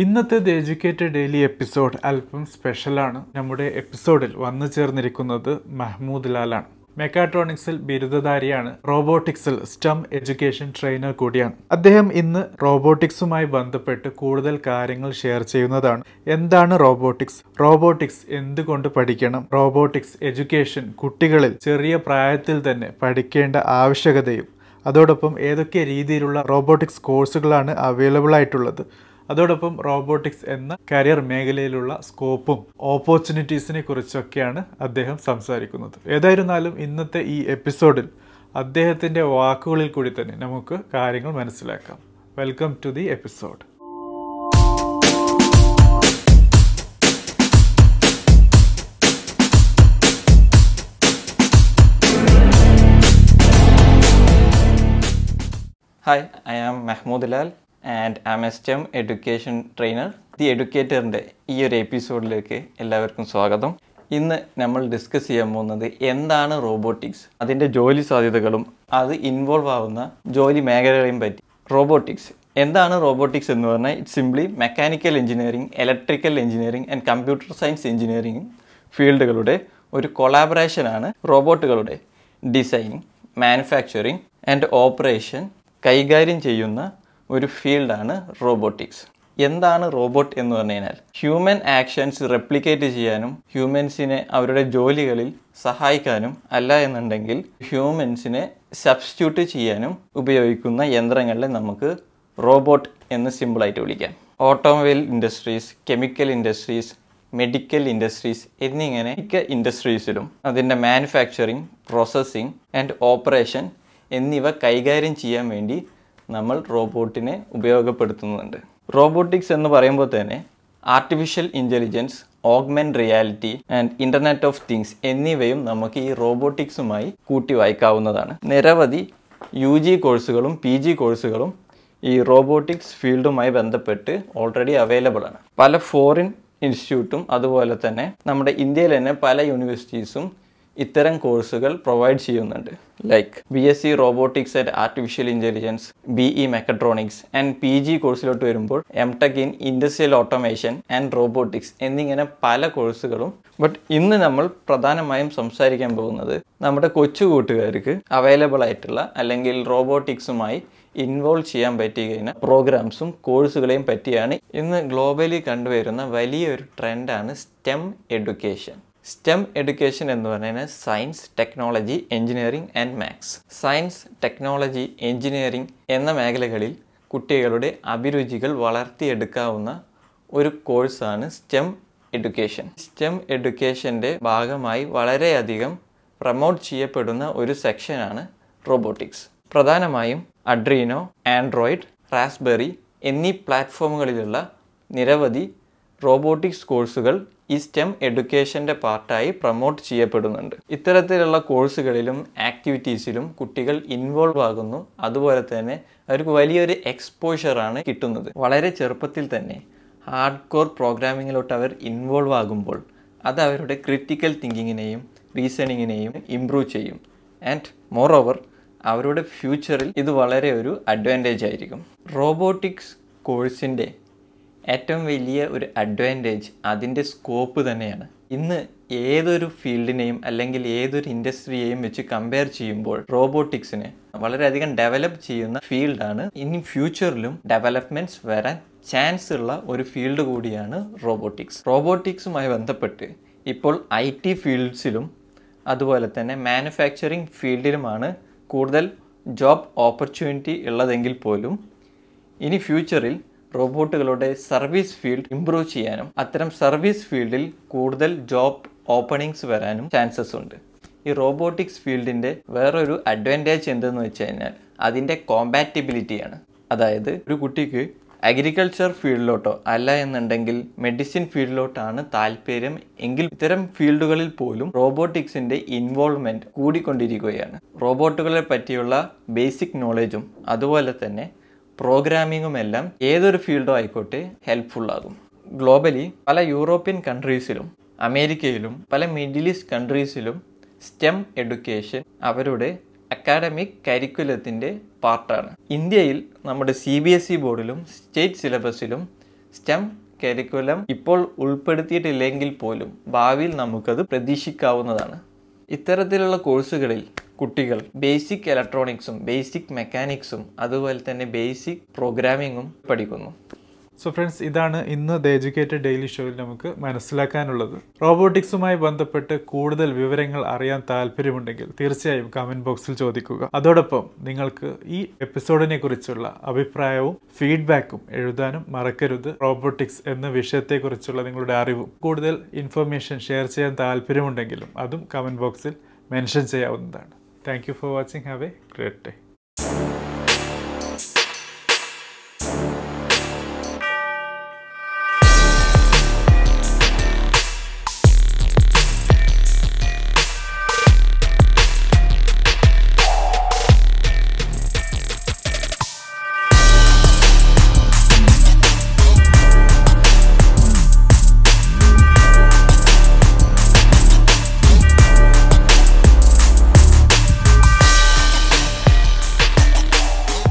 ഇന്നത്തെ the educated daily episode അല്പം സ്പെഷ്യലാണ്. നമ്മുടെ എപ്പിസോഡിൽ വന്നു ചേർന്നിരിക്കുന്നത് മഹ്മൂദ് ലാലാണ്. മെക്കാട്രോണിക്സിൽ ബിരുദധാരിയാണ് റോബോട്ടിക്സിൽ സ്റ്റം എഡ്യൂക്കേഷൻ ട്രെയിനർ കൂടിയാണ്. അദ്ദേഹം ഇന്ന് റോബോട്ടിക്സുമായി ബന്ധപ്പെട്ട് കൂടുതൽ കാര്യങ്ങൾ ഷെയർ ചെയ്യുന്നതാണ്. എന്താണ് റോബോട്ടിക്സ്? റോബോട്ടിക്സ് എന്തുകൊണ്ട് പഠിക്കണം? റോബോട്ടിക്സ് എഡ്യൂക്കേഷൻ കുട്ടികളിൽ ചെറിയ പ്രായത്തിൽ തന്നെ പഠിക്കേണ്ട ആവശ്യകതയും അതോടൊപ്പം ഏതൊക്കെ രീതിയിലുള്ള റോബോട്ടിക്സ് കോഴ്സുകളാണ് അവൈലബിൾ ആയിട്ടുള്ളത് അതോടൊപ്പം റോബോട്ടിക്സ് എന്ന കരിയർ മേഖലയിലുള്ള സ്കോപ്പും ഓപ്പർച്യൂണിറ്റീസിനെ കുറിച്ചൊക്കെയാണ് അദ്ദേഹം സംസാരിക്കുന്നത്. ഏതായിരുന്നാലും ഇന്നത്തെ ഈ എപ്പിസോഡിൽ അദ്ദേഹത്തിന്റെ വാക്കുകളിൽ കൂടി തന്നെ നമുക്ക് കാര്യങ്ങൾ മനസ്സിലാക്കാം. Welcome to the episode hi I am Mehmood Lal and അമസ്റ്റം എഡ്യൂക്കേഷൻ ട്രെയിനർ. ദി എഡ്യൂക്കേറ്ററിന്റെ ഈ ഒരു എപ്പിസോഡിലേക്ക് എല്ലാവർക്കും സ്വാഗതം. ഇന്ന് നമ്മൾ ഡിസ്കസ് ചെയ്യാൻ പോകുന്നത് എന്താണ് റോബോട്ടിക്സ്? അതിന്റെ ജോലി സാധ്യതകളും അത് ഇൻവോൾവ് ആവുന്ന ജോലി മേഖലകളെയും പറ്റി. റോബോട്ടിക്സ്. എന്താണ് റോബോട്ടിക്സ് എന്ന് പറഞ്ഞാൽ it simply mechanical engineering electrical engineering and computer science engineering ഫീൽഡുകളുടെ ഒരു കൊളാബറേഷനാണ് റോബോട്ടുകളുടെ ഡിസൈനിങ് മാനുഫാക്ചറിങ് ആൻഡ് ഓപ്പറേഷൻ കൈകാര്യം ചെയ്യുന്ന ഒരു ഫീൽഡാണ് റോബോട്ടിക്സ്. എന്താണ് റോബോട്ട് എന്ന് പറഞ്ഞു കഴിഞ്ഞാൽ ഹ്യൂമൻ ആക്ഷൻസ് റെപ്ലിക്കേറ്റ് ചെയ്യാനും ഹ്യൂമൻസിനെ അവരുടെ ജോലികളിൽ സഹായിക്കാനും അല്ല എന്നുണ്ടെങ്കിൽ ഹ്യൂമൻസിനെ സബ്സ്റ്റിറ്റ്യൂട്ട് ചെയ്യാനും ഉപയോഗിക്കുന്ന യന്ത്രങ്ങളെ നമുക്ക് റോബോട്ട് എന്ന് സിമ്പിളായിട്ട് വിളിക്കാം. Automobile industries chemical industries medical industries എന്നിങ്ങനെ മിക്ക ഇൻഡസ്ട്രീസിലും അതിന്റെ മാനുഫാക്ചറിങ് പ്രോസസ്സിംഗ് ആൻഡ് ഓപ്പറേഷൻ എന്നിവ കൈകാര്യം ചെയ്യാൻ വേണ്ടി നമ്മൾ റോബോട്ടിനെ ഉപയോഗപ്പെടുത്തുന്നുണ്ട്. റോബോട്ടിക്സ് എന്ന് പറയുമ്പോൾ തന്നെ artificial intelligence augment reality and internet of things എന്നിവയും നമുക്ക് ഈ റോബോട്ടിക്സുമായി കൂട്ടി വായിക്കാവുന്നതാണ്. നിരവധി യു ജി കോഴ്സുകളും പി ജി കോഴ്സുകളും ഈ റോബോട്ടിക്സ് ഫീൽഡുമായി ബന്ധപ്പെട്ട് ഓൾറെഡി അവൈലബിൾ ആണ്. പല ഫോറിൻ ഇൻസ്റ്റിറ്റ്യൂട്ടും അതുപോലെ തന്നെ നമ്മുടെ ഇന്ത്യയിൽ തന്നെ പല യൂണിവേഴ്സിറ്റീസും ഇത്തരം കോഴ്സുകൾ പ്രൊവൈഡ് ചെയ്യുന്നുണ്ട്. Like B S C robotics and artificial intelligence B E mechatronics and P G കോഴ്സിലോട്ട് വരുമ്പോൾ M tech in industrial automation and robotics എന്നിങ്ങനെ പല കോഴ്സുകളും ബട്ട് ഇന്ന് നമ്മൾ പ്രധാനമായും സംസാരിക്കാൻ പോകുന്നത് നമ്മുടെ കൊച്ചു കൂട്ടുകാർക്ക് അവൈലബിൾ ആയിട്ടുള്ള അല്ലെങ്കിൽ റോബോട്ടിക്സുമായി ഇൻവോൾവ് ചെയ്യാൻ പറ്റി കഴിഞ്ഞ പ്രോഗ്രാംസും കോഴ്സുകളെയും പറ്റിയാണ് ഇന്ന് ഗ്ലോബലി കണ്ടുവരുന്ന വലിയൊരു ട്രെൻഡാണ് സ്റ്റെം എഡ്യൂക്കേഷൻ സ്റ്റെം എഡ്യൂക്കേഷൻ എന്ന് പറഞ്ഞാൽ science technology engineering and maths science technology engineering എന്ന മേഖലകളിൽ കുട്ടികളുടെ അഭിരുചികൾ വളർത്തിയെടുക്കാവുന്ന ഒരു കോഴ്സാണ് സ്റ്റെം എഡ്യൂക്കേഷൻ സ്റ്റെം എഡ്യൂക്കേഷന്റെ ഭാഗമായി വളരെയധികം പ്രമോട്ട് ചെയ്യപ്പെടുന്ന ഒരു സെക്ഷനാണ് റോബോട്ടിക്സ് പ്രധാനമായും അഡ്രീനോ ആൻഡ്രോയിഡ് റാസ്ബെറി എന്നീ പ്ലാറ്റ്ഫോമുകളിലുള്ള നിരവധി റോബോട്ടിക്സ് കോഴ്സുകൾ ഈ സ്റ്റെം എഡ്യൂക്കേഷന്റെ പാർട്ടായി പ്രൊമോട്ട് ചെയ്യപ്പെടുന്നുണ്ട്. ഇത്തരത്തിലുള്ള കോഴ്സുകളിലും ആക്ടിവിറ്റീസിലും കുട്ടികൾ ഇൻവോൾവ് ആകുന്നു. അതുപോലെ തന്നെ അവർക്ക് വലിയൊരു എക്സ്പോഷറാണ് കിട്ടുന്നത്. വളരെ ചെറുപ്പത്തിൽ തന്നെ ഹാർഡ് കോർ പ്രോഗ്രാമിങ്ങിലോട്ട് അവർ ഇൻവോൾവ് ആകുമ്പോൾ അത് അവരുടെ ക്രിറ്റിക്കൽ തിങ്കിങ്ങിനെയും റീസണിങ്ങിനെയും ഇംപ്രൂവ് ചെയ്യും. ആൻഡ് മോർ ഓവർ അവരുടെ ഫ്യൂച്ചറിൽ ഇത് വളരെ ഒരു അഡ്വാന്റേജ് ആയിരിക്കും. റോബോട്ടിക്സ് കോഴ്സിന്റെ ഏറ്റവും വലിയ ഒരു അഡ്വാന്റേജ് അതിന്റെ സ്കോപ്പ് തന്നെയാണ്. ഇന്ന് ഏതൊരു ഫീൽഡിനെയും അല്ലെങ്കിൽ ഏതൊരു ഇൻഡസ്ട്രിയെയും വെച്ച് കമ്പയർ ചെയ്യുമ്പോൾ റോബോട്ടിക്സിനെ വളരെയധികം ഡെവലപ്പ് ചെയ്യുന്ന ഫീൽഡാണ് ഇനി ഫ്യൂച്ചറിലും ഡെവലപ്മെന്റ്സ് വരാൻ ചാൻസ് ഉള്ള ഒരു ഫീൽഡ് കൂടിയാണ് റോബോട്ടിക്സ് റോബോട്ടിക്സുമായി ബന്ധപ്പെട്ട് ഇപ്പോൾ ഐ ടി ഫീൽഡ്സിലും അതുപോലെ തന്നെ മാനുഫാക്ചറിങ് ഫീൽഡിലുമാണ് കൂടുതൽ ജോബ് ഓപ്പർച്യൂണിറ്റി ഉള്ളതെങ്കിൽ പോലും ഇനി ഫ്യൂച്ചറിൽ റോബോട്ടുകളുടെ സർവീസ് ഫീൽഡ് ഇംപ്രൂവ് ചെയ്യാനും അത്തരം സർവീസ് ഫീൽഡിൽ കൂടുതൽ ജോബ് ഓപ്പണിങ്സ് വരാനും ചാൻസസ് ഉണ്ട്. ഈ റോബോട്ടിക്സ് ഫീൽഡിന്റെ വേറൊരു അഡ്വാന്റേജ് എന്തെന്ന് വെച്ച് കഴിഞ്ഞാൽ അതിന്റെ കോമ്പാറ്റിബിലിറ്റിയാണ് അതായത് ഒരു കുട്ടിക്ക് അഗ്രികൾച്ചർ ഫീൽഡിലോട്ടോ അല്ല എന്നുണ്ടെങ്കിൽ മെഡിസിൻ ഫീൽഡിലോട്ടാണ് താല്പര്യം എങ്കിൽ ഇത്തരം ഫീൽഡുകളിൽ പോലും റോബോട്ടിക്സിന്റെ ഇൻവോൾവ്മെന്റ് കൂടിക്കൊണ്ടിരിക്കുകയാണ്. റോബോട്ടുകളെ പറ്റിയുള്ള ബേസിക് നോളജും അതുപോലെ തന്നെ പ്രോഗ്രാമിങ്ങും എല്ലാം ഏതൊരു ഫീൽഡോ ആയിക്കോട്ടെ ഹെൽപ്ഫുൾ ആകും ഗ്ലോബലി പല യൂറോപ്യൻ കൺട്രീസിലും അമേരിക്കയിലും പല മിഡിൽ ഈസ്റ്റ് കൺട്രീസിലും സ്റ്റെം എഡ്യൂക്കേഷൻ അവരുടെ അക്കാഡമിക് കരിക്കുലത്തിന്റെ പാർട്ടാണ്. ഇന്ത്യയിൽ നമ്മുടെ സി ബി എസ് ഇ ബോർഡിലും സ്റ്റേറ്റ് സിലബസിലും സ്റ്റെം കരിക്കുലം ഇപ്പോൾ ഉൾപ്പെടുത്തിയിട്ടില്ലെങ്കിൽ പോലും ഭാവിയിൽ നമുക്കത് പ്രതീക്ഷിക്കാവുന്നതാണ്. ഇത്തരത്തിലുള്ള കോഴ്സുകളിൽ കുട്ടികൾ ബേസിക് ഇലക്ട്രോണിക്സും ബേസിക് മെക്കാനിക്സും അതുപോലെ തന്നെ ബേസിക് പ്രോഗ്രാമിങ്ങും പഠിക്കുന്നു. സോ ഫ്രണ്ട്സ് ഇതാണ് ഇന്ന് ദ എഡ്യൂക്കേറ്റഡ് ഡെയിലി ഷോയിൽ നമുക്ക് മനസ്സിലാക്കാനുള്ളത്. റോബോട്ടിക്സുമായി ബന്ധപ്പെട്ട് കൂടുതൽ വിവരങ്ങൾ അറിയാൻ താല്പര്യമുണ്ടെങ്കിൽ തീർച്ചയായും കമന്റ് ബോക്സിൽ ചോദിക്കുക. അതോടൊപ്പം നിങ്ങൾക്ക് ഈ എപ്പിസോഡിനെ കുറിച്ചുള്ള അഭിപ്രായവും ഫീഡ്ബാക്കും എഴുതാനും മറക്കരുത്. റോബോട്ടിക്സ് എന്ന വിഷയത്തെക്കുറിച്ചുള്ള നിങ്ങളുടെ അറിവും കൂടുതൽ ഇൻഫർമേഷൻ ഷെയർ ചെയ്യാൻ താല്പര്യമുണ്ടെങ്കിലും അതും കമന്റ് ബോക്സിൽ മെൻഷൻ ചെയ്യാവുന്നതാണ്. Thank you for watching. Have a great day.